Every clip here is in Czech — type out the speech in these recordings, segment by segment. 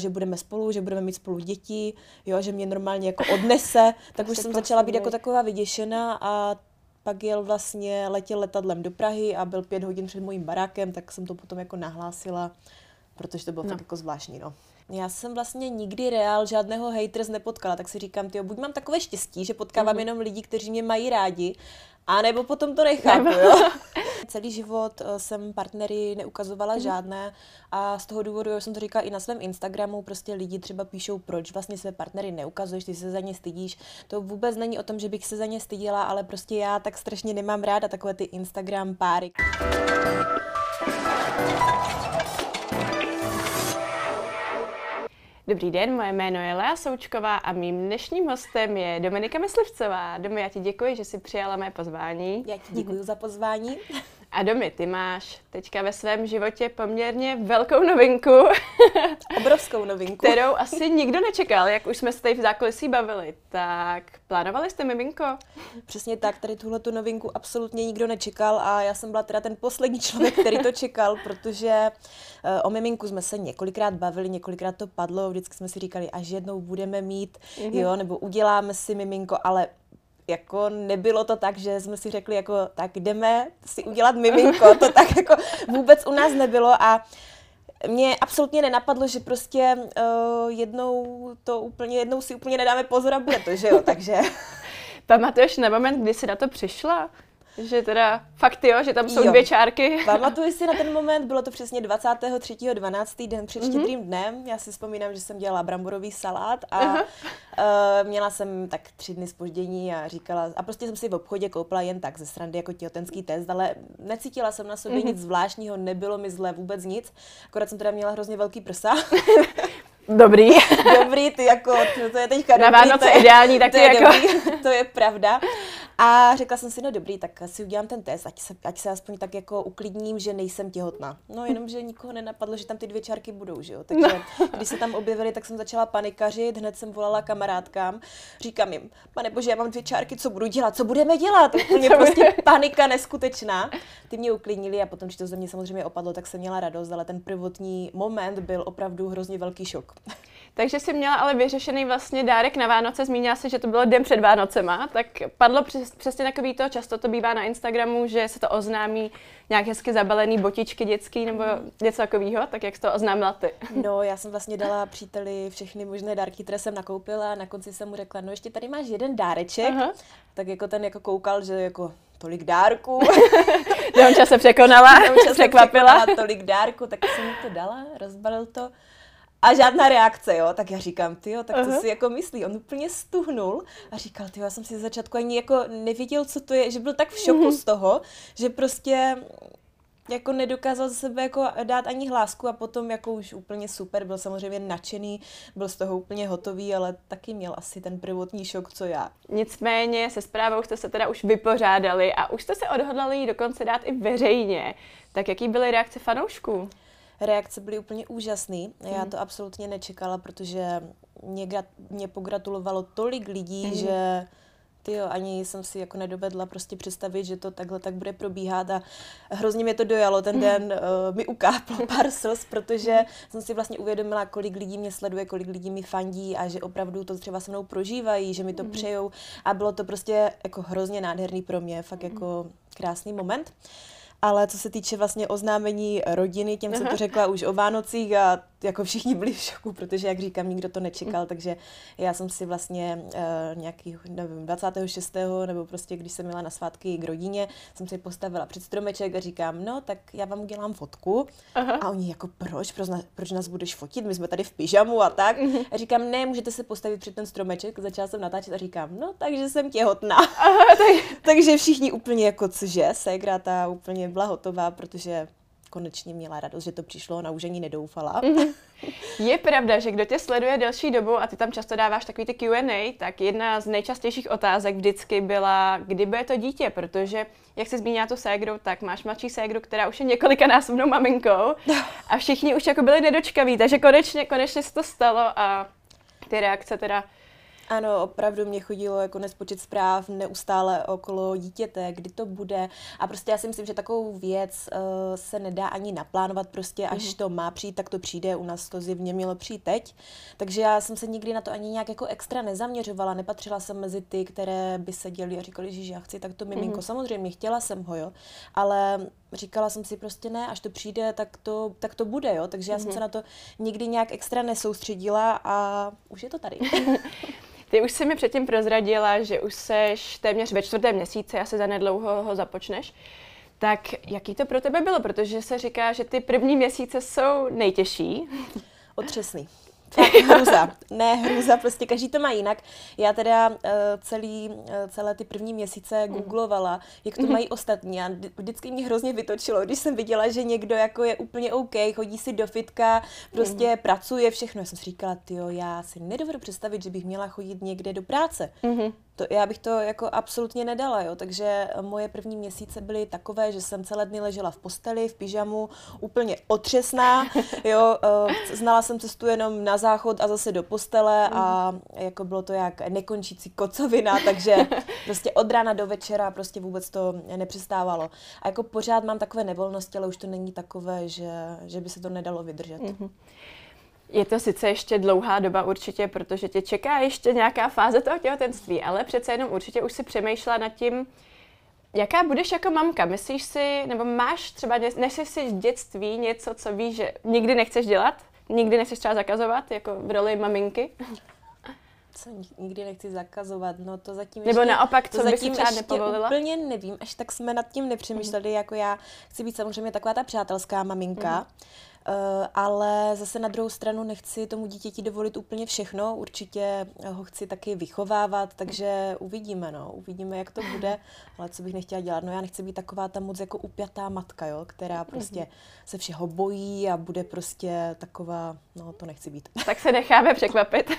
že budeme spolu, že budeme mít spolu děti, jo, že mě normálně jako odnese, tak už jsem začala být jako taková vyděšená a pak jel vlastně, letěl letadlem do Prahy a byl pět hodin před mojím barákem, tak jsem to potom jako nahlásila, protože to bylo no. tak jako zvláštní, no. Já jsem vlastně nikdy reál žádného haters nepotkala, tak si říkám, ty buď mám takové štěstí, že potkávám mm. jenom lidi, kteří mě mají rádi, a nebo potom to nechápu, jo. Celý život eh, jsem partnery neukazovala mm. žádné a z toho důvodu, já jsem to říkala i na svém Instagramu, prostě lidi třeba píšou, proč vlastně své partnery neukazuješ, ty se za ně stydíš. To vůbec není o tom, že bych se za ně stydila, ale prostě já tak strašně nemám ráda takové ty Instagram páry. Dobrý den, moje jméno je Lea Součková a mým dnešním hostem je Dominika Myslivcová. Domi, já ti děkuji, že jsi přijala mé pozvání. Já ti děkuji za pozvání. A Domi, ty máš teďka ve svém životě poměrně velkou novinku. Obrovskou novinku. Kterou asi nikdo nečekal, jak už jsme se tady v zákulisí bavili. Tak plánovali jste miminko? Přesně tak, tady tuhle tu novinku absolutně nikdo nečekal a já jsem byla teda ten poslední člověk, který to čekal, protože uh, o miminku jsme se několikrát bavili, několikrát to padlo, vždycky jsme si říkali, až jednou budeme mít, mm-hmm. jo, nebo uděláme si miminko, ale jako nebylo to tak, že jsme si řekli jako tak jdeme si udělat miminko, to tak jako vůbec u nás nebylo a mě absolutně nenapadlo, že prostě uh, jednou to úplně, jednou si úplně nedáme pozor a bude to, že jo, takže... Pamatuješ na moment, kdy jsi na to přišla? Že teda fakt jo, že tam jsou jo. dvě čárky. Pamatuji si na ten moment, bylo to přesně 23.12. den před mhm. štědrým mm-hmm. dnem. Já si vzpomínám, že jsem dělala bramborový salát a uh-huh. uh, měla jsem tak tři dny spoždění a říkala, a prostě jsem si v obchodě koupila jen tak ze srandy jako těhotenský test, ale necítila jsem na sobě mm-hmm. nic zvláštního, nebylo mi zle vůbec nic, akorát jsem teda měla hrozně velký prsa. Dobrý. Dobrý, ty jako, to, je teďka Na dobrý. Vánoce to je, ideální, tak to je jako... Dobrý, to je pravda. A řekla jsem si, no dobrý, tak si udělám ten test, ať se, ať se aspoň tak jako uklidním, že nejsem těhotná. No jenom, že nikoho nenapadlo, že tam ty dvě čárky budou, že jo. Takže no. když se tam objevily, tak jsem začala panikařit, hned jsem volala kamarádkám, říkám jim, pane bože, já mám dvě čárky, co budu dělat, co budeme dělat? Úplně prostě panika neskutečná. Ty mě uklidnili a potom, když to ze mě samozřejmě opadlo, tak jsem měla radost, ale ten prvotní moment byl opravdu hrozně velký šok. Takže jsi měla ale vyřešený vlastně dárek na Vánoce, zmínila si, že to bylo den před Vánocema, tak padlo přes, přesně takový to, často to bývá na Instagramu, že se to oznámí nějak hezky zabalený botičky dětský nebo něco takového, tak jak jsi to oznámila ty? No, já jsem vlastně dala příteli všechny možné dárky, které jsem nakoupila a na konci jsem mu řekla, no ještě tady máš jeden dáreček, Aha. tak jako ten jako koukal, že jako tolik dárků. Domča se překonala, Domča se překvapila. tolik dárků, tak jsem mu to dala, rozbalil to a žádná reakce, jo. Tak já říkám, ty jo, tak uh-huh. to si jako myslí. On úplně stuhnul a říkal, ty já jsem si za začátku ani jako nevěděl, co to je, že byl tak v šoku uh-huh. z toho, že prostě jako nedokázal ze sebe jako dát ani hlásku a potom jako už úplně super, byl samozřejmě nadšený, byl z toho úplně hotový, ale taky měl asi ten prvotní šok, co já. Nicméně se zprávou jste se teda už vypořádali a už jste se odhodlali ji dokonce dát i veřejně. Tak jaký byly reakce fanoušků? Reakce byly úplně úžasný. Já mhm. to absolutně nečekala, protože mě, mě pogratulovalo tolik lidí, mm. že ty jo, ani jsem si jako nedovedla prostě představit, že to takhle tak bude probíhat a hrozně mě to dojalo. Ten mhm. den uh, mi ukáplo pár slz, protože jsem si vlastně uvědomila, kolik lidí mě sleduje, kolik lidí mi fandí a že opravdu to třeba se mnou prožívají, že mi to mm. přejou a bylo to prostě jako hrozně nádherný pro mě, fakt jako krásný moment. Ale co se týče vlastně oznámení rodiny, těm jsem to řekla už o Vánocích a jako všichni byli v šoku, protože, jak říkám, nikdo to nečekal, takže já jsem si vlastně uh, nějaký, nevím, 26. nebo prostě, když jsem měla na svátky k rodině, jsem si postavila před stromeček a říkám, no, tak já vám udělám fotku. Aha. A oni jako, proč? proč? Proč nás budeš fotit? My jsme tady v pyžamu a tak. Uh-huh. A říkám, ne, můžete se postavit před ten stromeček. Začala jsem natáčet a říkám, no, takže jsem těhotná. Aha, tak... takže všichni úplně jako, cože, ségra ta úplně byla hotová, protože konečně měla radost, že to přišlo, ona už ani nedoufala. Mhm. Je pravda, že kdo tě sleduje delší dobu a ty tam často dáváš takový ty Q&A, tak jedna z nejčastějších otázek vždycky byla, kdy bude to dítě, protože jak jsi zmínila tu ségru, tak máš mladší ségru, která už je několika násobnou maminkou a všichni už jako byli nedočkaví, takže konečně, konečně se to stalo a ty reakce teda Ano, opravdu mě chodilo jako nespočet zpráv neustále okolo dítěte, kdy to bude. A prostě já si myslím, že takovou věc uh, se nedá ani naplánovat, prostě až mm-hmm. to má přijít, tak to přijde. U nás to zjevně mělo přijít teď. Takže já jsem se nikdy na to ani nějak jako extra nezaměřovala, nepatřila jsem mezi ty, které by seděli a říkali, že já chci tak to miminko. Mm-hmm. Samozřejmě chtěla jsem ho, jo, ale říkala jsem si prostě ne, až to přijde, tak to, tak to bude, jo. Takže já mm-hmm. jsem mhm. se na to nikdy nějak extra nesoustředila a už je to tady. Ty už si mi předtím prozradila, že už seš téměř ve čtvrtém měsíci, asi za nedlouho ho započneš. Tak jaký to pro tebe bylo? Protože se říká, že ty první měsíce jsou nejtěžší. Otřesný. Fakt hruza. Ne hruza, prostě každý to má jinak. Já teda uh, celý, uh, celé ty první měsíce mhm. googlovala, jak to mhm. mají ostatní a vždycky mě hrozně vytočilo, když jsem viděla, že někdo jako je úplně OK, chodí si do fitka, prostě mm. pracuje, všechno. Já jsem si říkala, jo, já si nedovedu představit, že bych měla chodit někde do práce. Mm to, já bych to jako absolutně nedala, jo. Takže moje první měsíce byly takové, že jsem celé dny ležela v posteli, v pyžamu, úplně otřesná, jo. Eh, znala jsem cestu jenom na záchod a zase do postele a jako bylo to jak nekončící kocovina, takže prostě od rána do večera prostě vůbec to nepřestávalo. A jako pořád mám takové nevolnosti, ale už to není takové, že, že by se to nedalo vydržet. Mm-hmm. Je to sice ještě dlouhá doba určitě, protože tě čeká ještě nějaká fáze toho těhotenství, ale přece jenom určitě už si přemýšlela nad tím, jaká budeš jako mamka. Myslíš si, nebo máš třeba, neseš si v dětství něco, co víš, že nikdy nechceš dělat? Nikdy nechceš třeba zakazovat, jako v roli maminky? Co nikdy nechci zakazovat, no to zatím Nebo ještě, naopak, co zatím třeba nepovolila? úplně nevím, až tak jsme nad tím nepřemýšleli, mm. jako já chci být samozřejmě taková ta přátelská maminka, mm ale zase na druhou stranu nechci tomu dítěti dovolit úplně všechno, určitě ho chci taky vychovávat, takže uvidíme, no, uvidíme, jak to bude, ale co bych nechtěla dělat, no já nechci být taková ta moc jako upjatá matka, jo, která prostě se všeho bojí a bude prostě taková, no to nechci být. Tak se necháme překvapit.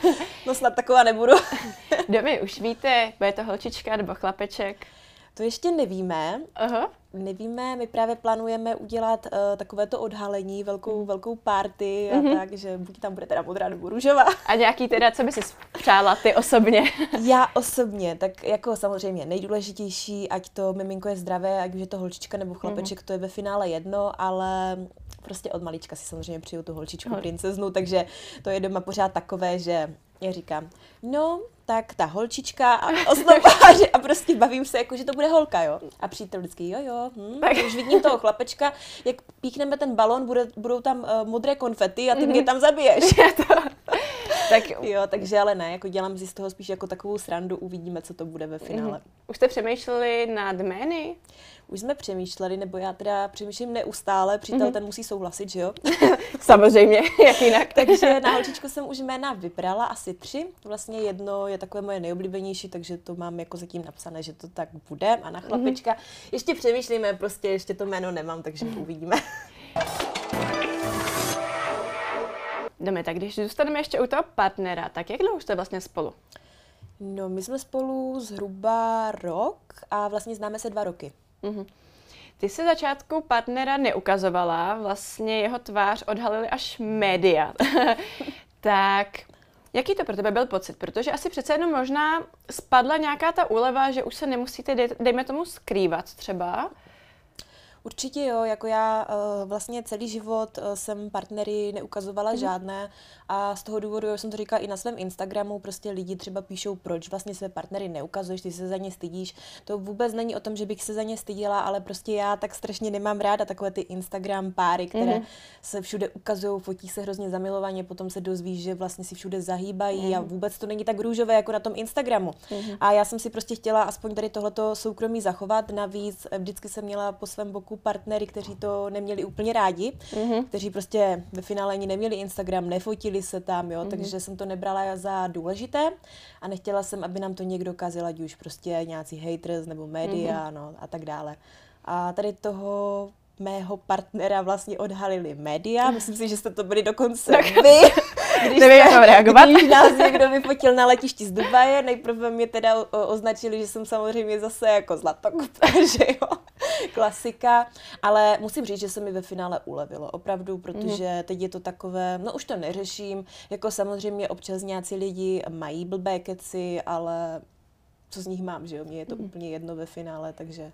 no snad taková nebudu. Domy, už víte, bude to holčička nebo chlapeček? To ještě nevíme. Aha. Nevíme, my právě plánujeme udělat uh, takovéto odhalení, velkou, mhm. velkou party a mm-hmm. tak, že buď tam bude teda modrá nebo růžová. A nějaký teda, co by si přála ty osobně? Já osobně, tak jako samozřejmě nejdůležitější, ať to miminko je zdravé, ať už je to holčička nebo chlapeček, mm-hmm. to je ve finále jedno, ale prostě od malička si samozřejmě přiju tu holčičku Hol. princeznu, takže to je doma pořád takové, že já říkám, no, tak ta holčička a osnováři a prostě bavím se, jako, že to bude holka, jo. A přítel vždycky, jo, jo, hm, tak. už vidím toho chlapečka, jak píchneme ten balon, bude, budou tam uh, modré konfety a ty mm-hmm. mě tam zabiješ. tak jo, takže ale ne, jako dělám si z toho spíš jako takovou srandu, uvidíme, co to bude ve finále. Mm-hmm. Už jste přemýšleli nad jmény? Už jsme přemýšleli, nebo já teda přemýšlím neustále, přítel mm-hmm. ten musí souhlasit, že jo? Samozřejmě, jak jinak. takže na holčičku jsem už jména vybrala asi tři. Vlastně jedno je takové moje nejoblíbenější, takže to mám jako zatím napsané, že to tak bude. A na mhm. chlapečka mm-hmm. ještě přemýšlíme, prostě ještě to jméno nemám, takže mm-hmm. uvidíme. Jdeme, tak když zůstaneme ještě u toho partnera, tak jak dlouho jste vlastně spolu? No, my jsme spolu zhruba rok a vlastně známe se dva roky. Mm-hmm. Ty se začátku partnera neukazovala, vlastně jeho tvář odhalili až média. tak jaký to pro tebe byl pocit? Protože asi přece jenom možná spadla nějaká ta úleva, že už se nemusíte, dejme tomu, skrývat třeba. Určitě jo, jako já uh, vlastně celý život uh, jsem partnery neukazovala mm. žádné a z toho důvodu, já jsem to říkala i na svém Instagramu, prostě lidi třeba píšou, proč vlastně své partnery neukazuješ, ty se za ně stydíš. To vůbec není o tom, že bych se za ně stydila, ale prostě já tak strašně nemám ráda takové ty Instagram páry, které mm. se všude ukazují, fotí se hrozně zamilovaně, potom se dozvíš, že vlastně si všude zahýbají mm. a vůbec to není tak růžové jako na tom Instagramu. Mm. A já jsem si prostě chtěla aspoň tady tohleto soukromí zachovat, navíc vždycky jsem měla po svém boku partnery, kteří to neměli úplně rádi, mm. kteří prostě ve finále ani neměli Instagram, nefotili se tam, jo, mm-hmm. takže jsem to nebrala za důležité a nechtěla jsem, aby nám to někdo kazil, ať už prostě nějací haters nebo média, mm-hmm. no a tak dále. A tady toho mého partnera vlastně odhalili média. Myslím si, že jste to byli dokonce vy. když Nevím, jak reagovat. Když nás někdo vyfotil na letišti z Dubaje, nejprve mě teda o, označili, že jsem samozřejmě zase jako zlatokupa, že jo, klasika, ale musím říct, že se mi ve finále ulevilo, opravdu, protože mm-hmm. teď je to takové, no už to neřeším, jako samozřejmě občas nějací lidi mají blbé keci, ale co z nich mám, že jo, mně je to mm-hmm. úplně jedno ve finále, takže...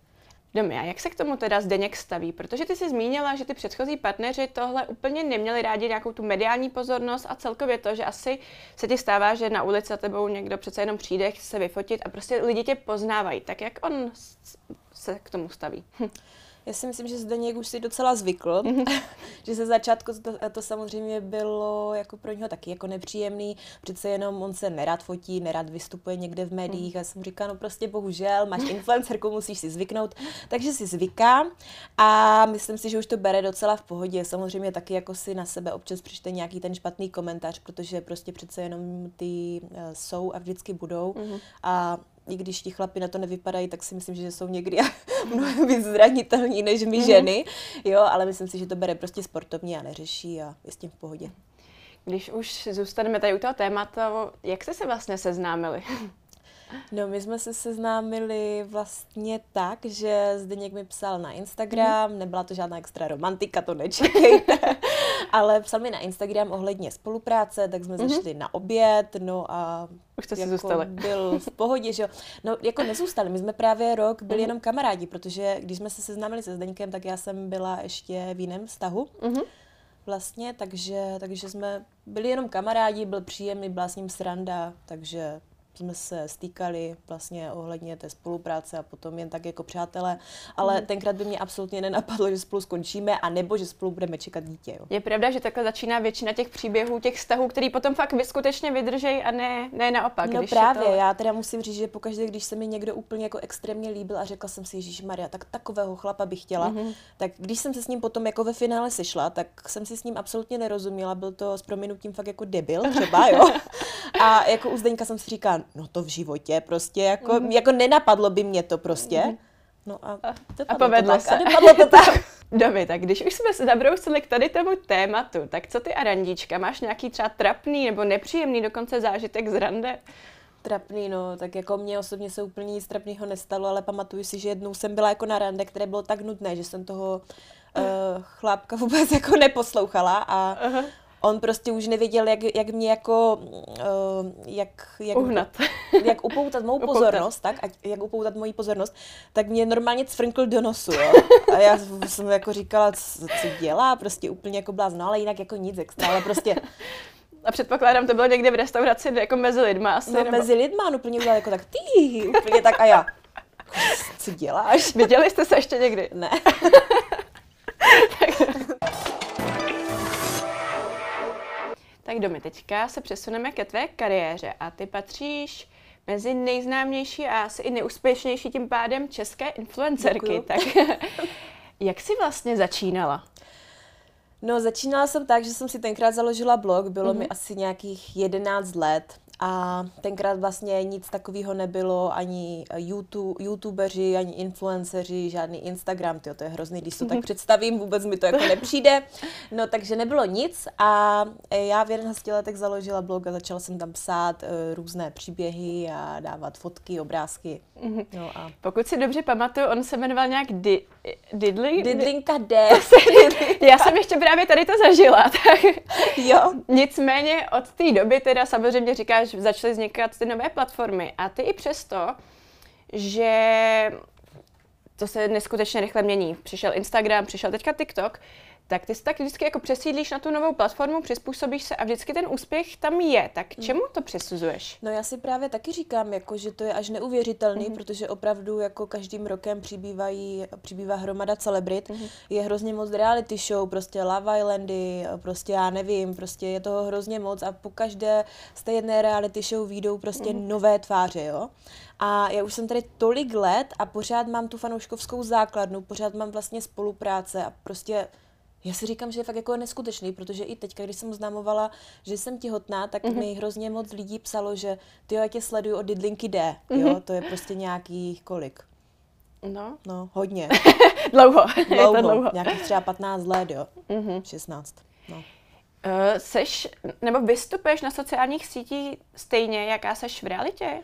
Domy, a jak se k tomu teda Zdeněk staví? Protože ty jsi zmínila, že ty předchozí partneři tohle úplně neměli rádi nějakou tu mediální pozornost a celkově to, že asi se ti stává, že na ulici za tebou někdo přece jenom přijde, chce se vyfotit a prostě lidi tě poznávají. Tak jak on se k tomu staví? Já si myslím, že Zdeněk už si docela zvykl, mhm. že ze začátku to, to samozřejmě bylo jako pro něho taky jako nepříjemný, přece jenom on se nerad fotí, nerad vystupuje někde v médiích a jsem říkala, no prostě bohužel, máš influencerku, musíš si zvyknout, takže si zvyká a myslím si, že už to bere docela v pohodě. Samozřejmě taky jako si na sebe občas přečte nějaký ten špatný komentář, protože prostě přece jenom ty uh, jsou a vždycky budou mm-hmm. a i když ti chlapi na to nevypadají, tak si myslím, že jsou někdy mnohem víc zranitelní než my mm-hmm. ženy, jo, ale myslím si, že to bere prostě sportovně a neřeší a je s tím v pohodě. Když už zůstaneme tady u toho tématu, jak jste se vlastně seznámili? No, my jsme se seznámili vlastně tak, že Zdeněk mi psal na Instagram, mm. nebyla to žádná extra romantika, to nečekejte, ale psal mi na Instagram ohledně spolupráce, tak jsme mm-hmm. zašli na oběd, no a už jste jako zůstali. byl v pohodě, že jo. No, jako nezůstali, my jsme právě rok byli mm-hmm. jenom kamarádi, protože když jsme se seznámili se Zdeňkem, tak já jsem byla ještě v jiném vztahu. Mm-hmm vlastně, takže, takže jsme byli jenom kamarádi, byl příjemný, byla s ním sranda, takže jsme se stýkali vlastně ohledně té spolupráce a potom jen tak jako přátelé, ale mm. tenkrát by mě absolutně nenapadlo, že spolu skončíme a nebo že spolu budeme čekat dítě. Jo. Je pravda, že takhle začíná většina těch příběhů, těch vztahů, který potom fakt skutečně vydržej a ne, ne naopak. No právě, to... já teda musím říct, že pokaždé, když se mi někdo úplně jako extrémně líbil a řekla jsem si, Ježíš Maria, tak takového chlapa bych chtěla, mm-hmm. tak když jsem se s ním potom jako ve finále sešla, tak jsem si s ním absolutně nerozuměla, byl to s prominutím fakt jako debil třeba, jo. A jako u Zdeňka jsem si říkala, no to v životě prostě, jako, mm. jako nenapadlo by mě to prostě. Mm. No a, a povedlo to se. A dopadlo to tak. Domy, tak když už jsme se zabrousili k tady tomu tématu, tak co ty Arandička? Máš nějaký třeba trapný nebo nepříjemný dokonce zážitek z rande? Trapný, no, tak jako mě osobně se úplně nic trapného nestalo, ale pamatuju si, že jednou jsem byla jako na rande, které bylo tak nudné, že jsem toho uh, chlápka vůbec jako neposlouchala a uh-huh on prostě už nevěděl, jak, jak mě jako, uh, jak, jak, Uhnat. jak upoutat mou pozornost, tak, ať, jak upoutat moji pozornost, tak mě normálně cvrnkl do nosu, jo. A já jsem jako říkala, co, co dělá, prostě úplně jako blázno, ale jinak jako nic extra, ale prostě a předpokládám, to bylo někde v restauraci, jako mezi lidma asi. No, nebo... mezi lidma, on úplně udělal jako tak ty, úplně tak a já. Co děláš? Viděli jste se ještě někdy? Ne. Tak domy, teďka se přesuneme ke tvé kariéře a ty patříš mezi nejznámější a asi i neúspěšnější tím pádem české influencerky. Děkuju. Tak jak jsi vlastně začínala? No, začínala jsem tak, že jsem si tenkrát založila blog, bylo mm-hmm. mi asi nějakých 11 let a tenkrát vlastně nic takového nebylo, ani YouTube, youtubeři, ani influenceři, žádný Instagram, tyjo, to je hrozný, když to tak představím, vůbec mi to jako nepřijde. No takže nebylo nic a já v 11 letech založila blog a začala jsem tam psát uh, různé příběhy a dávat fotky, obrázky. No a... Pokud si dobře pamatuju, on se jmenoval nějak Di- Didli? Didlinka D. já jsem ještě právě tady to zažila. Tak... Jo. Nicméně od té doby teda samozřejmě říkáš, až začaly vznikat ty nové platformy. A ty i přesto, že to se neskutečně rychle mění. Přišel Instagram, přišel teďka TikTok, tak ty se tak vždycky jako přesídlíš na tu novou platformu, přizpůsobíš se a vždycky ten úspěch tam je. Tak mm. čemu to přisuzuješ? No já si právě taky říkám, jako, že to je až neuvěřitelný, mm. protože opravdu jako každým rokem přibývají, přibývá hromada celebrit. Mm. Je hrozně moc reality show, prostě Love Islandy, prostě já nevím, prostě je toho hrozně moc a po každé z té jedné reality show výjdou prostě mm. nové tváře, jo. A já už jsem tady tolik let a pořád mám tu fanouškovskou základnu, pořád mám vlastně spolupráce a prostě já si říkám, že je fakt jako neskutečný, protože i teď, když jsem oznamovala, že jsem těhotná, tak mm-hmm. mi hrozně moc lidí psalo, že ty jo, já tě sleduju od Didlinky D, mm-hmm. jo, to je prostě nějaký kolik? No. No, hodně. dlouho. dlouho. Je to dlouho. Nějakých třeba 15 let, jo. Mm-hmm. 16. No. Uh, seš, nebo vystupuješ na sociálních sítích stejně, jaká seš v realitě?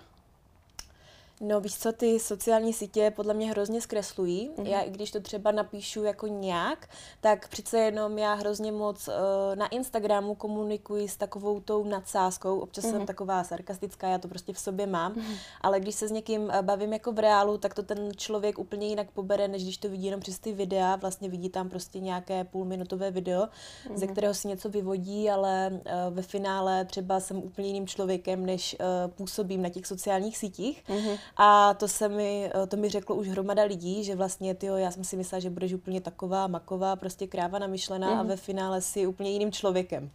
No víš co, ty sociální sítě podle mě hrozně zkreslují. Mm-hmm. Já i když to třeba napíšu jako nějak, tak přece jenom já hrozně moc uh, na Instagramu komunikuji s takovou tou nadsázkou. Občas mm-hmm. jsem mhm. taková sarkastická, já to prostě v sobě mám. Mm-hmm. Ale když se s někým uh, bavím jako v reálu, tak to ten člověk úplně jinak pobere, než když to vidí jenom přes ty videa. Vlastně vidí tam prostě nějaké půlminutové video, mm-hmm. ze kterého si něco vyvodí, ale uh, ve finále třeba jsem úplně jiným člověkem, než uh, působím na těch sociálních sítích. Mm-hmm. A to se mi, eh, to mi řeklo už hromada lidí, že vlastně, tyjo, já jsem si myslela, že budeš úplně taková maková, prostě kráva namyšlená mm. a mhm. ve finále si úplně jiným člověkem.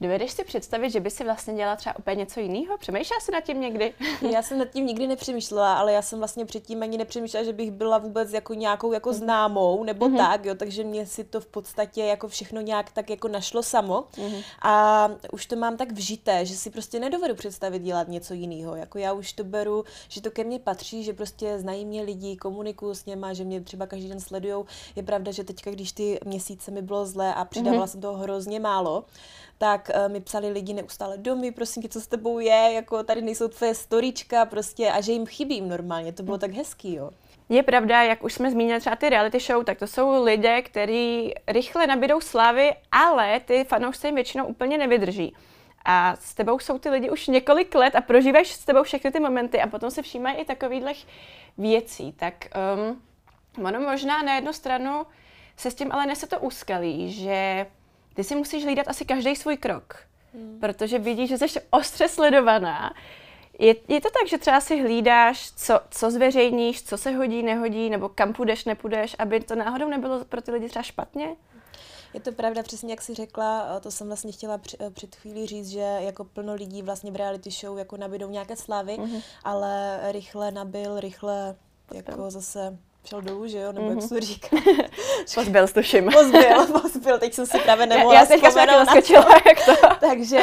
Dovedeš si představit, že by si vlastně dělala třeba úplně něco jiného? Přemýšlela jsi nad tím někdy? já jsem nad tím nikdy nepřemýšlela, ale já jsem vlastně předtím ani nepřemýšlela, že bych byla vůbec jako nějakou jako známou nebo mm-hmm. tak, jo, takže mě si to v podstatě jako všechno nějak tak jako našlo samo mm-hmm. a už to mám tak vžité, že si prostě nedovedu představit dělat něco jiného. Jako já už to beru, že to ke mně patří, že prostě znají mě lidi, komunikuju s něma, že mě třeba každý den sledujou. Je pravda, že teďka, když ty měsíce mi bylo zlé a přidávala mm-hmm. jsem toho hrozně málo, tak uh, mi psali lidi neustále domy, prosím tě, co s tebou je, jako tady nejsou tvoje storička prostě a že jim chybím normálně, to bylo tak hezký, jo. Je pravda, jak už jsme zmínili třeba ty reality show, tak to jsou lidé, kteří rychle nabídou slávy, ale ty fanoušci jim většinou úplně nevydrží. A s tebou jsou ty lidi už několik let a prožíváš s tebou všechny ty momenty a potom se všímají i takovýchhle věcí. Tak um, ono možná na jednu stranu se s tím ale nese to úskalí, že ty si musíš hlídat asi každý svůj krok, hmm. protože vidíš, že jsi ostře sledovaná. Je, je to tak, že třeba si hlídáš, co, co zveřejníš, co se hodí, nehodí, nebo kam půjdeš, nepůjdeš, aby to náhodou nebylo pro ty lidi třeba špatně? Je to pravda, přesně jak jsi řekla, to jsem vlastně chtěla před chvílí říct, že jako plno lidí vlastně v reality show jako nabídou nějaké slávy, mm-hmm. ale rychle nabil, rychle jako zase šel dolů, že jo, nebo mm-hmm. jak se to říká. Pozbyl, tuším. Pozbyl, pozbyl, teď jsem si právě nemohla Já, já teďka jsem jak to. Takže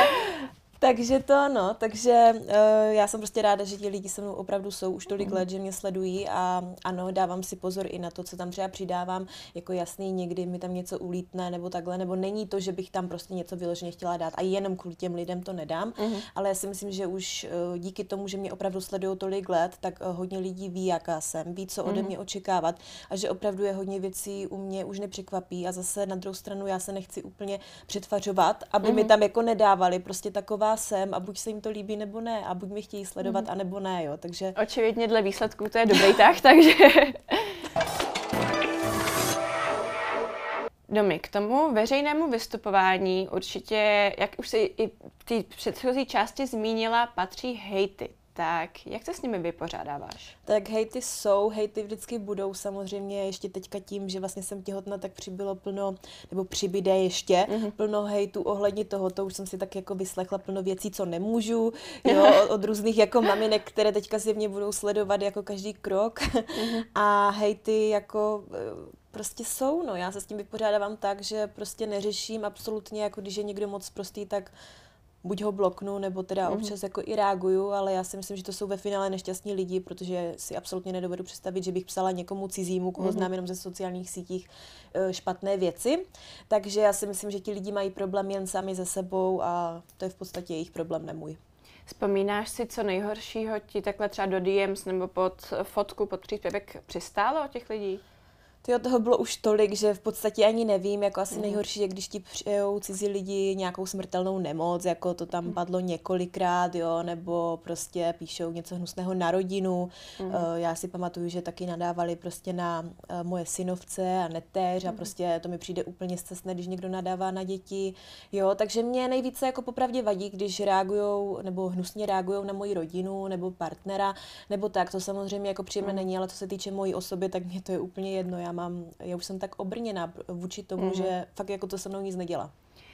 takže to no, takže uh, já jsem prostě ráda, že ti lidi se mnou opravdu jsou už tolik let, že mě sledují a ano, dávám si pozor i na to, co tam třeba přidávám, jako jasný, někdy mi tam něco ulítne nebo takhle, nebo není to, že bych tam prostě něco vyloženě chtěla dát a jenom kvůli těm lidem to nedám, uh-huh. ale já si myslím, že už uh, díky tomu, že mě opravdu sledují tolik let, tak uh, hodně lidí ví, jaká jsem, ví, co ode uh-huh. mě očekávat a že opravdu je hodně věcí u mě už nepřekvapí a zase na druhou stranu já se nechci úplně přetvařovat, aby uh-huh. mi tam jako nedávali prostě taková taková jsem a buď se jim to líbí nebo ne a buď mě chtějí sledovat mm. a nebo ne, jo, takže... Očividně dle výsledků to je dobrý tah, takže... Domy, k tomu veřejnému vystupování určitě, jak už si i v té předchozí části zmínila, patří hejty tak jak se s nimi vypořádáváš? Tak hejty jsou, hejty vždycky budou samozřejmě ještě teďka tím, že vlastně jsem těhotná, tak přibylo plno, nebo přibyde ještě mm-hmm. plno hejtů ohledně toho, to už jsem si tak jako vyslechla plno věcí, co nemůžu, jo, od, od různých jako maminek, které teďka si mě budou sledovat jako každý krok mm-hmm. a hejty jako eh, prostě jsou, no já se s tím vypořádávám tak, že prostě neřeším absolutně, jako když je někdo moc prostý, tak buď ho bloknu, nebo teda mm-hmm. občas jako i reaguju, ale já si myslím, že to jsou ve finále nešťastní lidi, protože si absolutně nedovedu představit, že bych psala někomu cizímu, koho mm-hmm. znám jenom ze sociálních sítích, e, špatné věci. Takže já si myslím, že ti lidi mají problém jen sami ze sebou a to je v podstatě jejich problém, ne můj. Vzpomínáš si, co nejhoršího ti takhle třeba do DMs nebo pod fotku, pod příspěvek přistálo od těch lidí? Tyjo, toho bylo už tolik, že v podstatě ani nevím, jako asi mm. nejhorší je, když ti přijou cizí lidi nějakou smrtelnou nemoc, jako to tam mm. padlo několikrát, jo, nebo prostě píšou něco hnusného na rodinu. Mm. Uh, já si pamatuju, že taky nadávali prostě na uh, moje synovce a netéř mm. a prostě to mi přijde úplně zcestné, když někdo nadává na děti, jo, takže mě nejvíce jako popravdě vadí, když reagují nebo hnusně reagují na moji rodinu nebo partnera, nebo tak, to samozřejmě jako příjemné mm. není, ale co se týče mojí osoby, tak mě to je úplně jedno, já mám, já už jsem tak obrněná vůči tomu, mm-hmm. že fakt jako to se mnou nic nedělá.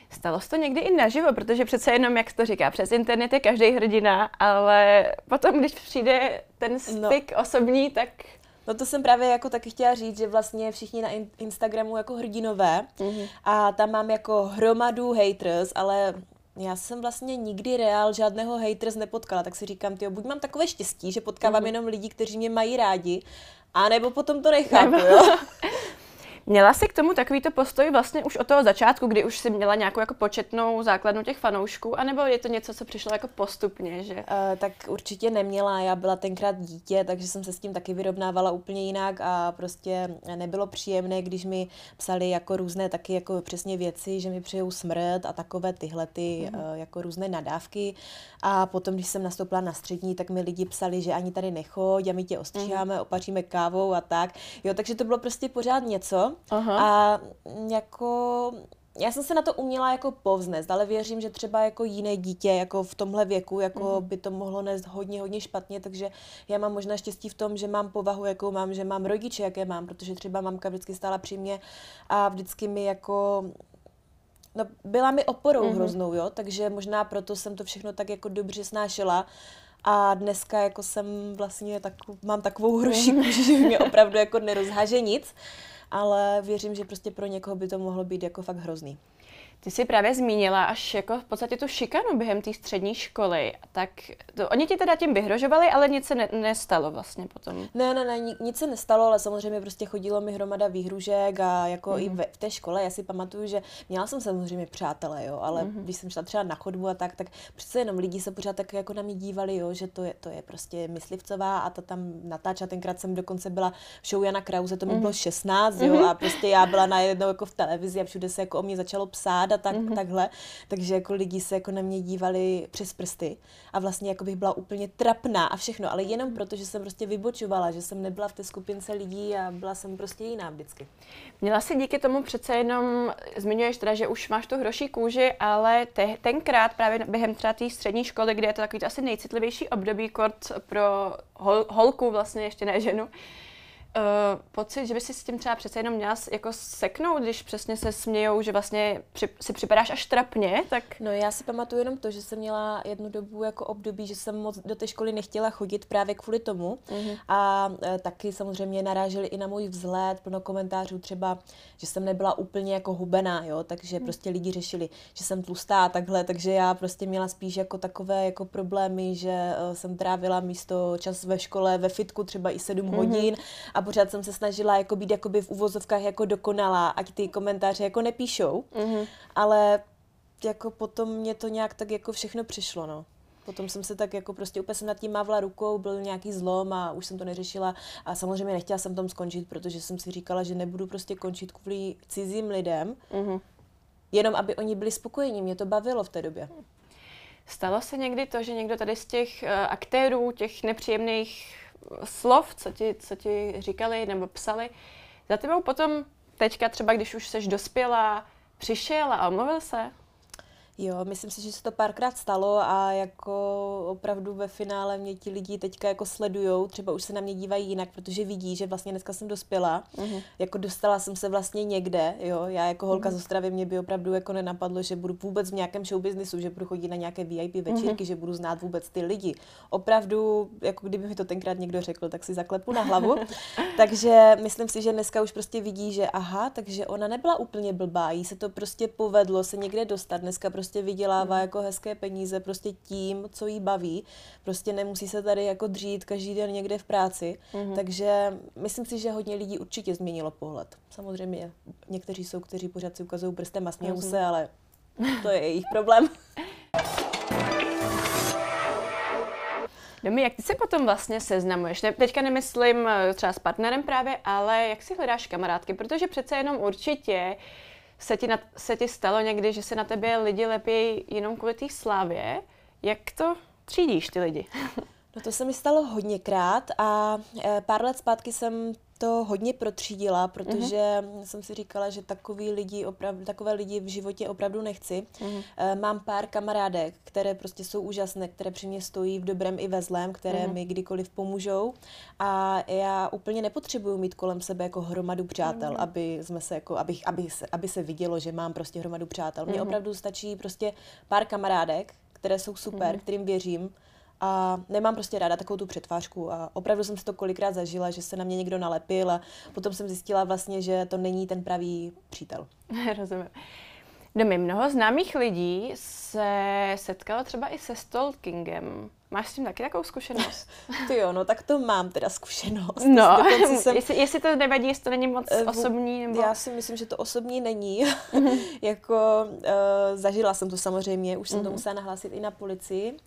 Stalo se to někdy i naživo, protože přece jenom, jak to říká, přes internet je každý hrdina, ale potom, když přijde ten no. styk no. osobní, tak... No to jsem právě jako taky chtěla říct, že vlastně všichni na in- Instagramu jako hrdinové mm-hmm. a tam mám jako hromadu haters, ale já jsem vlastně nikdy reál žádného haters nepotkala, tak si říkám, ty buď mám takové štěstí, že potkávám mm-hmm. jenom lidi, kteří mě mají rádi, a nebo potom to nechápu, Nebo... jo? Měla jsi k tomu takovýto postoj vlastně už od toho začátku, kdy už jsi měla nějakou jako početnou základnu těch fanoušků, anebo je to něco, co přišlo jako postupně, že? Uh, tak určitě neměla, já byla tenkrát dítě, takže jsem se s tím taky vyrovnávala úplně jinak a prostě nebylo příjemné, když mi psali jako různé taky jako přesně věci, že mi přejou smrt a takové tyhle ty mm. uh, jako různé nadávky a potom, když jsem nastoupila na střední, tak mi lidi psali, že ani tady nechoď a my tě ostříháme, mm. opaříme kávou a tak. Jo, takže to bylo prostě pořád něco Aha. a jako já jsem se na to uměla jako povznést, ale věřím, že třeba jako jiné dítě jako v tomhle věku jako mm. by to mohlo nést hodně, hodně špatně, takže já mám možná štěstí v tom, že mám povahu, jakou mám, že mám rodiče, jaké mám, protože třeba mamka vždycky stála při mě a vždycky mi jako no, byla mi oporou mm-hmm. hroznou, jo, takže možná proto jsem to všechno tak jako dobře snášela a dneska jako jsem vlastně tak, mám takovou kůži, že mě opravdu jako nerozháže nic, ale věřím, že prostě pro někoho by to mohlo být jako fakt hrozný. Ty jsi právě zmínila až jako v podstatě tu šikanu během té střední školy, tak to, oni ti teda tím vyhrožovali, ale nic se ne, nestalo vlastně potom. Ne, ne, ne, nic se nestalo, ale samozřejmě prostě chodilo mi hromada výhružek a jako mm. i mhm. ve, v té škole, já si pamatuju, že měla jsem samozřejmě přátelé, jo, ale mm. když jsem šla třeba na chodbu a tak, tak přece jenom lidi se pořád tak jako na mě dívali, jo, že to je, to je prostě myslivcová a ta tam natáča, tenkrát jsem dokonce byla v show Jana Krause, to mi mm. bylo 16, jo, mm. a prostě já byla najednou jako v televizi a všude se jako o mě začalo psát a tak, mm-hmm. takhle, takže jako lidi se jako na mě dívali přes prsty a vlastně jako bych byla úplně trapná a všechno, ale jenom mhm. proto, že jsem prostě vybočovala, že jsem nebyla v té skupince lidí a byla jsem prostě jiná vždycky. Měla si díky tomu přece jenom, zmiňuješ teda, že už máš tu hroší kůži, ale te, tenkrát právě během třeba té střední školy, kde je to takový to asi nejcitlivější období kort pro hol, holku, vlastně ještě ne ženu, uh, pocit, že by si s tím třeba přece jenom měla jako seknout, když přesně se smějou, že vlastně při, si připadáš až trapně, tak... No já si pamatuju jenom to, že jsem měla jednu dobu jako období, že jsem moc do té školy nechtěla chodit právě kvůli tomu mm-hmm. a e, taky samozřejmě naráželi i na můj vzhled, plno komentářů třeba, že jsem nebyla úplně jako hubená, jo, takže mm. prostě lidi řešili, že jsem tlustá a takhle, takže já prostě měla spíš jako takové jako problémy, že uh, jsem trávila místo čas ve škole, ve fitku třeba i sedm mm-hmm. hodin a pořád jsem se snažila jako být jakoby v uvozovkách jako dokonalá, ať ty komentáře jako nepíšou, mm-hmm. ale jako potom mě to nějak tak jako všechno přišlo, no. Potom jsem se tak jako prostě úplně jsem nad tím mávla rukou, byl nějaký zlom a už jsem to neřešila a samozřejmě nechtěla jsem tom skončit, protože jsem si říkala, že nebudu prostě končit kvůli cizím lidem, mm-hmm. jenom aby oni byli spokojení, mě to bavilo v té době. Stalo se někdy to, že někdo tady z těch uh, aktérů, těch nepříjemných slov, co ti, co ti říkali nebo psali, za tebou potom teďka třeba, když už seš dospělá, přišel a omluvil se? Jo, myslím si, že se to párkrát stalo a jako opravdu ve finále mě ti lidi teďka jako sledujou, třeba už se na mě dívají jinak, protože vidí, že vlastně dneska jsem dospěla, uh-huh. jako dostala jsem se vlastně někde, jo, já jako holka uh-huh. z Ostravy mě by opravdu jako nenapadlo, že budu vůbec v nějakém show businessu, že budu chodit na nějaké VIP večírky, uh-huh. že budu znát vůbec ty lidi. Opravdu, jako kdyby mi to tenkrát někdo řekl, tak si zaklepu na hlavu. takže myslím si, že dneska už prostě vidí, že aha, takže ona nebyla úplně blbá, jí se to prostě povedlo se někde dostat, dneska prostě prostě vydělává mm. jako hezké peníze prostě tím, co jí baví. Prostě nemusí se tady jako dřít každý den někde v práci. Mm. Takže myslím si, že hodně lidí určitě změnilo pohled. Samozřejmě někteří jsou, kteří pořád si ukazují prstem a smějou se, ale to je jejich problém. Domi, jak ty se potom vlastně seznamuješ? Ne, teďka nemyslím eh, třeba s partnerem právě, ale jak si hledáš kamarádky, protože přece jenom určitě se ti, na, se ti stalo někdy, že se na tebe lidi lepí jenom kvůli té slávě. Jak to třídíš ty lidi? No to se mi stalo hodněkrát a e, pár let zpátky jsem to hodně protřídila, protože mm-hmm. jsem si říkala, že takový lidi opravdu, takové lidi v životě opravdu nechci. Mm-hmm. Mám pár kamarádek, které prostě jsou úžasné, které při mě stojí v dobrém i ve zlém, které mm-hmm. mi kdykoliv pomůžou a já úplně nepotřebuju mít kolem sebe jako hromadu přátel, mm-hmm. aby jsme se jako, aby, aby, se, aby se vidělo, že mám prostě hromadu přátel. Mně mm-hmm. opravdu stačí prostě pár kamarádek, které jsou super, mm-hmm. kterým věřím a nemám prostě ráda takovou tu přetvářku a opravdu jsem si to kolikrát zažila, že se na mě někdo nalepil a potom jsem zjistila vlastně, že to není ten pravý přítel. Rozumím. Domy, mnoho známých lidí se setkalo třeba i se stalkingem. Máš s tím taky takovou zkušenost? Ty jo, no tak to mám teda zkušenost. No, jsem... jestli, jestli to nevadí, jestli to není moc uh, osobní? Nebo... Já si myslím, že to osobní není. jako uh, zažila jsem to samozřejmě, už jsem mm-hmm. to mhm. musela nahlásit i na policii.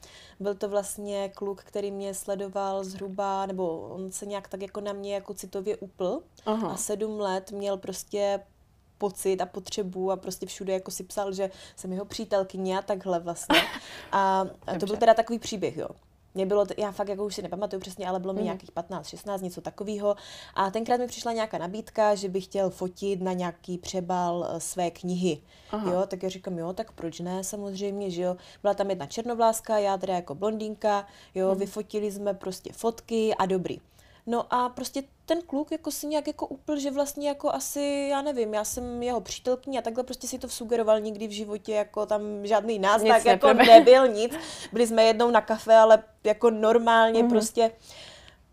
Byl to vlastně kluk, který mě sledoval zhruba, nebo on se nějak tak jako na mě jako citově upl. Aha. A sedm let měl prostě pocit a potřebu a prostě všude jako si psal, že jsem jeho přítelkyně a takhle vlastně. A, a to byl teda takový příběh, jo. Mě bylo, já fakt jako už si nepamatuju přesně, ale bylo mi mm. nějakých 15, 16, něco takového. A tenkrát mi přišla nějaká nabídka, že bych chtěl fotit na nějaký přebal eh, své knihy. Aha. Jo, tak já říkám, jo, tak proč ne, samozřejmě, že jo. Byla tam jedna černovláska, já teda jako blondýnka, jo, mm. vyfotili jsme prostě fotky a dobrý. No a prostě ten kluk jako si nějak jako upl, že vlastně jako asi, já nevím, já jsem jeho přítelkyně a takhle prostě si to sugeroval nikdy v životě, jako tam žádný náznak jako nebyl, nic. Byli jsme jednou na kafe, ale jako normálně mm-hmm. prostě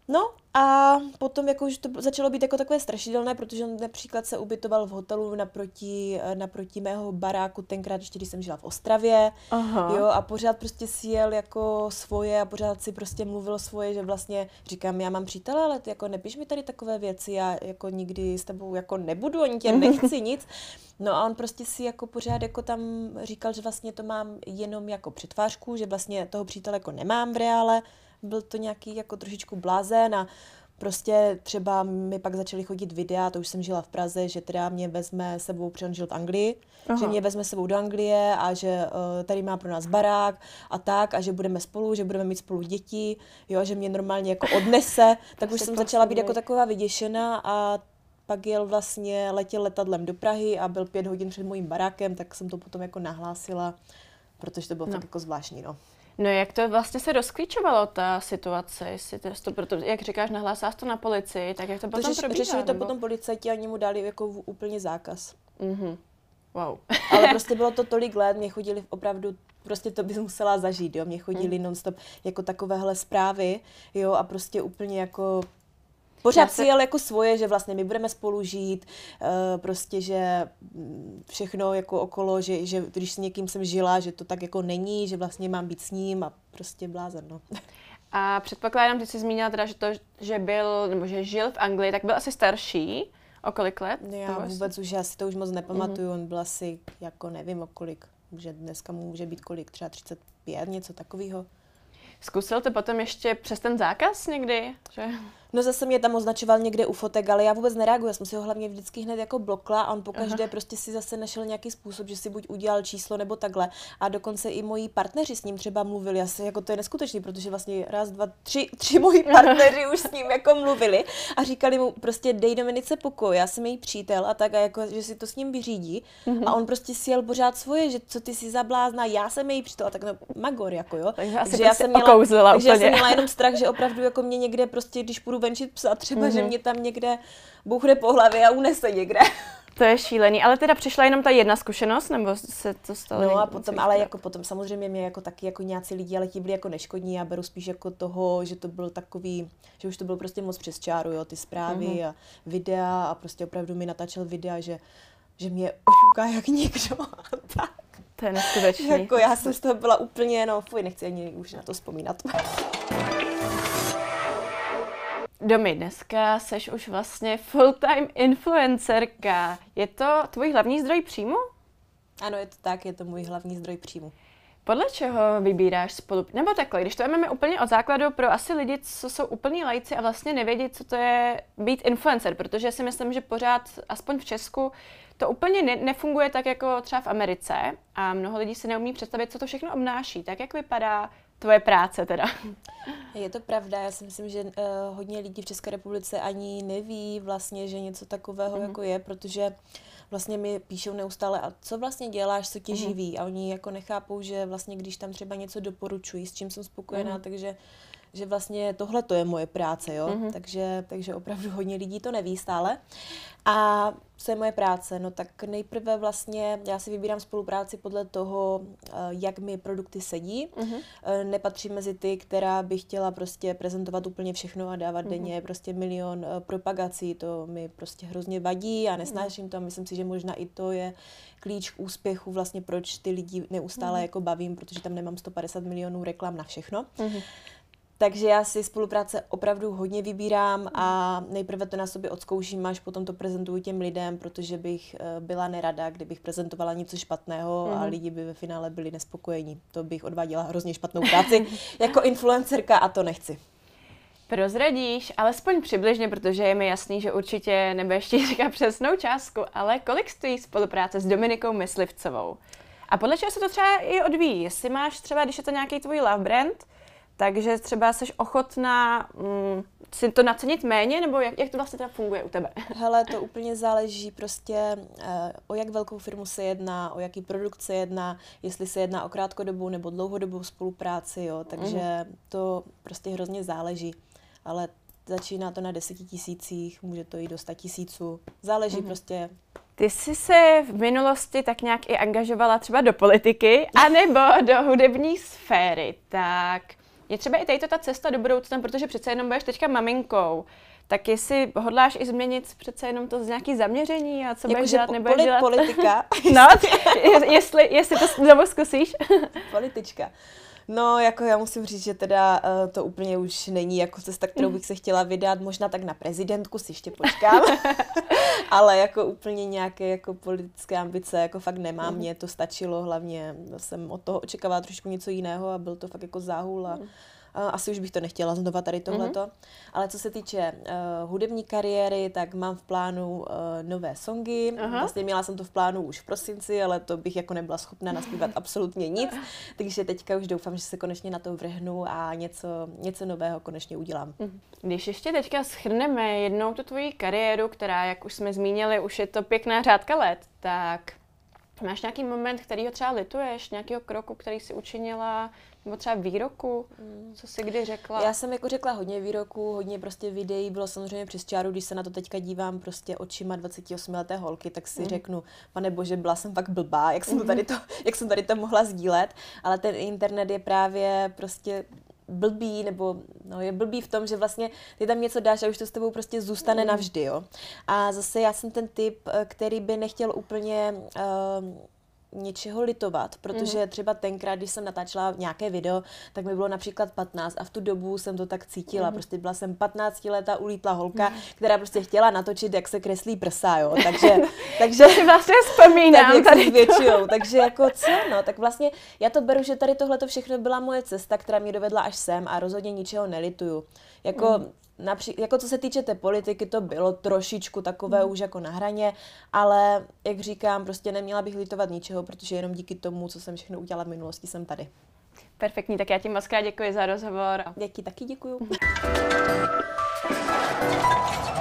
No a potom jako už to začalo být jako takové strašidelné, protože on například se ubytoval v hotelu naproti, naproti mého baráku, tenkrát ještě, když jsem žila v Ostravě, Aha. jo, a pořád prostě si jel jako svoje a pořád si prostě mluvil svoje, že vlastně říkám, já mám přítele, ale ty jako nepíš mi tady takové věci, já jako nikdy s tebou jako nebudu, ani tě nechci nic. No a on prostě si jako pořád jako tam říkal, že vlastně to mám jenom jako přetvářku, že vlastně toho přítele jako nemám v reále, byl to nějaký jako trošičku blázen a prostě třeba mi pak začaly chodit videa, to už jsem žila v Praze, že teda mě vezme sebou, protože on žil v Anglii, Aha. že mě vezme sebou do Anglie a že uh, tady má pro nás barák a tak a že budeme spolu, že budeme mít spolu děti, jo, že mě normálně jako odnese, tak už jsem začala být jako taková vyděšená a pak jel vlastně, letěl letadlem do Prahy a byl pět hodin před mojím barákem, tak jsem to potom jako nahlásila, protože to bylo no. tak jako zvláštní, no. No jak to vlastně se rozklíčovalo, ta situace, jestli to, to proto, jak říkáš, nahlásila to na policii, tak jak to, to potom probíhá? Řešili to potom policajti a oni mu dali jako úplně zákaz. Mm-hmm. Wow. Ale prostě bylo to tolik let, mě chodili opravdu prostě to bys musela zažít, jo. Mě chodili mm. nonstop jako takovéhle zprávy, jo, a prostě úplně jako Pořád si jel jako svoje, že vlastně my budeme spolu žít, uh, prostě, že mm, všechno jako okolo, že, že když s někým jsem žila, že to tak jako není, že vlastně mám být s ním a prostě blázen, no. A předpokládám, ty jsi zmínila teda, že to, že byl, nebo že žil v Anglii, tak byl asi starší. O kolik let? Já vůbec už, já si to už moc nepamatuju, mm-hmm. on byl asi, jako nevím o kolik, že dneska mu může být kolik, třeba 35, něco takového. Zkusil to potom ještě přes ten zákaz někdy? Že... No zase mě tam označoval někde u fotek, ale já vůbec nereaguju, já jsem si ho hlavně vždycky hned jako blokla a on pokaždé Aha. prostě si zase našel nějaký způsob, že si buď udělal číslo nebo takhle. A dokonce i moji partneři s ním třeba mluvili, asi jako to je neskutečný, protože vlastně raz, dva, tři, tři moji partneři už s ním jako mluvili a říkali mu prostě dej Dominice pokoj, já jsem její přítel a tak a jako, že si to s ním vyřídí. Mm-hmm. A on prostě si jel pořád svoje, že co ty si zablázna, já jsem její přítel a tak no, magor jako jo. Takže, takže já jsem měla, takže já jsem měla jenom strach, že opravdu jako mě někde prostě, když půjdu venčit psa, třeba, mm-hmm. že mhm. mě tam někde bouchne po hlavě a unese někde. To je šílený, ale teda přišla jenom ta jedna zkušenost, nebo se to stalo? No a potom, ale jako potom samozřejmě mě jako taky jako nějací lidi, ale ti byli jako neškodní, já beru spíš jako toho, že to byl takový, že už to bylo prostě moc přes čáru, jo, ty zprávy mm-hmm. a videa a prostě opravdu mi natáčel videa, že, že mě ošuká jak někdo tak. To je neskutečný. jako já jsem z toho byla úplně, no fuj, nechci ani už na to vzpomínat. Domy, dneska seš už vlastně full-time influencerka. Je to tvůj hlavní zdroj příjmu? Ano, je to tak, je to můj hlavní zdroj příjmu. Podle čeho vybíráš spolu... Nebo takhle, když to máme úplně od základu pro asi lidi, co jsou úplní lajci a vlastně nevědí, co to je být influencer, protože si myslím, že pořád, aspoň v Česku, to úplně ne- nefunguje tak jako třeba v Americe a mnoho lidí si neumí představit, co to všechno obnáší. Tak jak vypadá tvoje práce teda. Je to pravda, já si myslím, že uh, hodně lidí v České republice ani neví vlastně, že něco takového mm-hmm. jako je, protože vlastně mi píšou neustále, a co vlastně děláš, co tě mm-hmm. živí a oni jako nechápou, že vlastně když tam třeba něco doporučují, s čím jsem spokojená, mm-hmm. takže že vlastně tohle to je moje práce, jo. Mm-hmm. Takže, takže opravdu hodně lidí to neví stále. A co je moje práce? No tak nejprve vlastně já si vybírám spolupráci podle toho, eh, jak mi produkty sedí. Uh-huh. Nepatřím mezi ty, která by chtěla prostě prezentovat úplně všechno a dávat uh-huh. denně prostě milion eh, propagací. To mi prostě hrozně vadí a nesnáším uh-huh. to. Myslím si, že možná i to je klíč k úspěchu, vlastně proč ty lidi neustále uh-huh. jako bavím, protože tam nemám 150 milionů reklam na všechno. Uh-huh. Takže já si spolupráce opravdu hodně vybírám a nejprve to na sobě odzkouším, až potom to prezentuju těm lidem, protože bych eh, byla nerada, kdybych prezentovala něco špatného a mhm. lidi by ve finále byli nespokojení. To bych odváděla hrozně špatnou práci jako influencerka a to nechci. Prozradíš, alespoň přibližně, protože je mi jasný, že určitě nebudeš ti říkat přesnou částku, ale kolik stojí spolupráce s Dominikou Myslivcovou? A podle čeho se to třeba i odvíjí? Jestli máš třeba, když je to nějaký tvůj love brand, takže třeba jsi ochotná mm, si to nacenit méně, nebo jak, jak to vlastně teda funguje u tebe? Hele, to úplně záleží prostě, uh, o jak velkou firmu se jedná, o jaký produkt se jedná, jestli se jedná o krátkodobou nebo dlouhodobou spolupráci, jo, takže mm. to prostě hrozně záleží. Ale začíná to na deseti tisících, může to jít do sta tisíců, záleží mm. prostě ty jsi se v minulosti tak nějak i angažovala třeba do politiky, anebo do hudební sféry. Tak je třeba i tady to ta cesta do budoucna, protože přece jenom budeš teďka maminkou. Tak jestli hodláš i změnit přece jenom to z nějaký zaměření a co budeš dělat, nebo poli- dělat? politika. no, jestli, jestli to znovu zkusíš. Politička. No, jako já musím říct, že teda uh, to úplně už není jako cesta, kterou bych se chtěla vydat. Možná tak na prezidentku si ještě počkám. Ale jako úplně nějaké jako politické ambice jako fakt nemám. Mhm. Mně to stačilo, hlavně jsem od toho očekávala trošku něco jiného a byl to fakt jako záhul a mhm asi už bych to nechtěla znova tady tohleto. Mm-hmm. Ale co se týče uh, hudební kariéry, tak mám v plánu uh, nové songy. Aha. Vlastně měla jsem to v plánu už v prosinci, ale to bych jako nebyla schopna naspívat absolutně nic. Takže teďka už doufám, že se konečně na to vrhnu a něco, něco nového konečně udělám. Mhm. Když ještě teďka schrneme jednou tu tvoji kariéru, která, jak už jsme zmínili, už je to pěkná řádka let, tak Máš nějaký moment, který ho třeba lituješ, nějakého kroku, který jsi učinila, nebo třeba výroku, mm. co jsi kdy řekla? Já jsem jako řekla hodně výroků, hodně prostě videí, bylo samozřejmě přes čáru, když se na to teďka dívám prostě očima 28 leté holky, tak si mm. řeknu, pane bože, byla jsem fakt blbá, jak jsem, to tady to, jak jsem tady to mohla sdílet, ale ten internet je právě prostě blbý, nebo no, je blbý v tom, že vlastně ty tam něco dáš a už to s tebou prostě zůstane mm. navždy, jo. A zase já jsem ten typ, eh, který by nechtěl úplně uh, něčeho litovat, protože mm. třeba tenkrát, když jsem natáčela nějaké video, tak mi bylo například 15 a v tu dobu jsem to tak cítila. Mm. Prostě byla jsem 15 letá ulítla holka, mm. která prostě chtěla natočit, jak se kreslí prsa, jo. Takže, takže vlastně vzpomínám tak, tady většinou. Takže jako co, no, tak vlastně já to beru, že tady tohle to všechno byla moje cesta, která mě dovedla až sem a rozhodně ničeho nelituju. Jako mm napří, jako co se týče té politiky, to bylo trošičku takové mm. už jako na hraně, ale jak říkám, prostě neměla bych litovat ničeho, protože jenom díky tomu, co jsem všechno udělala v minulosti, jsem tady. Perfektní, tak já ti moc krát děkuji za rozhovor. Já ti taky děkuju.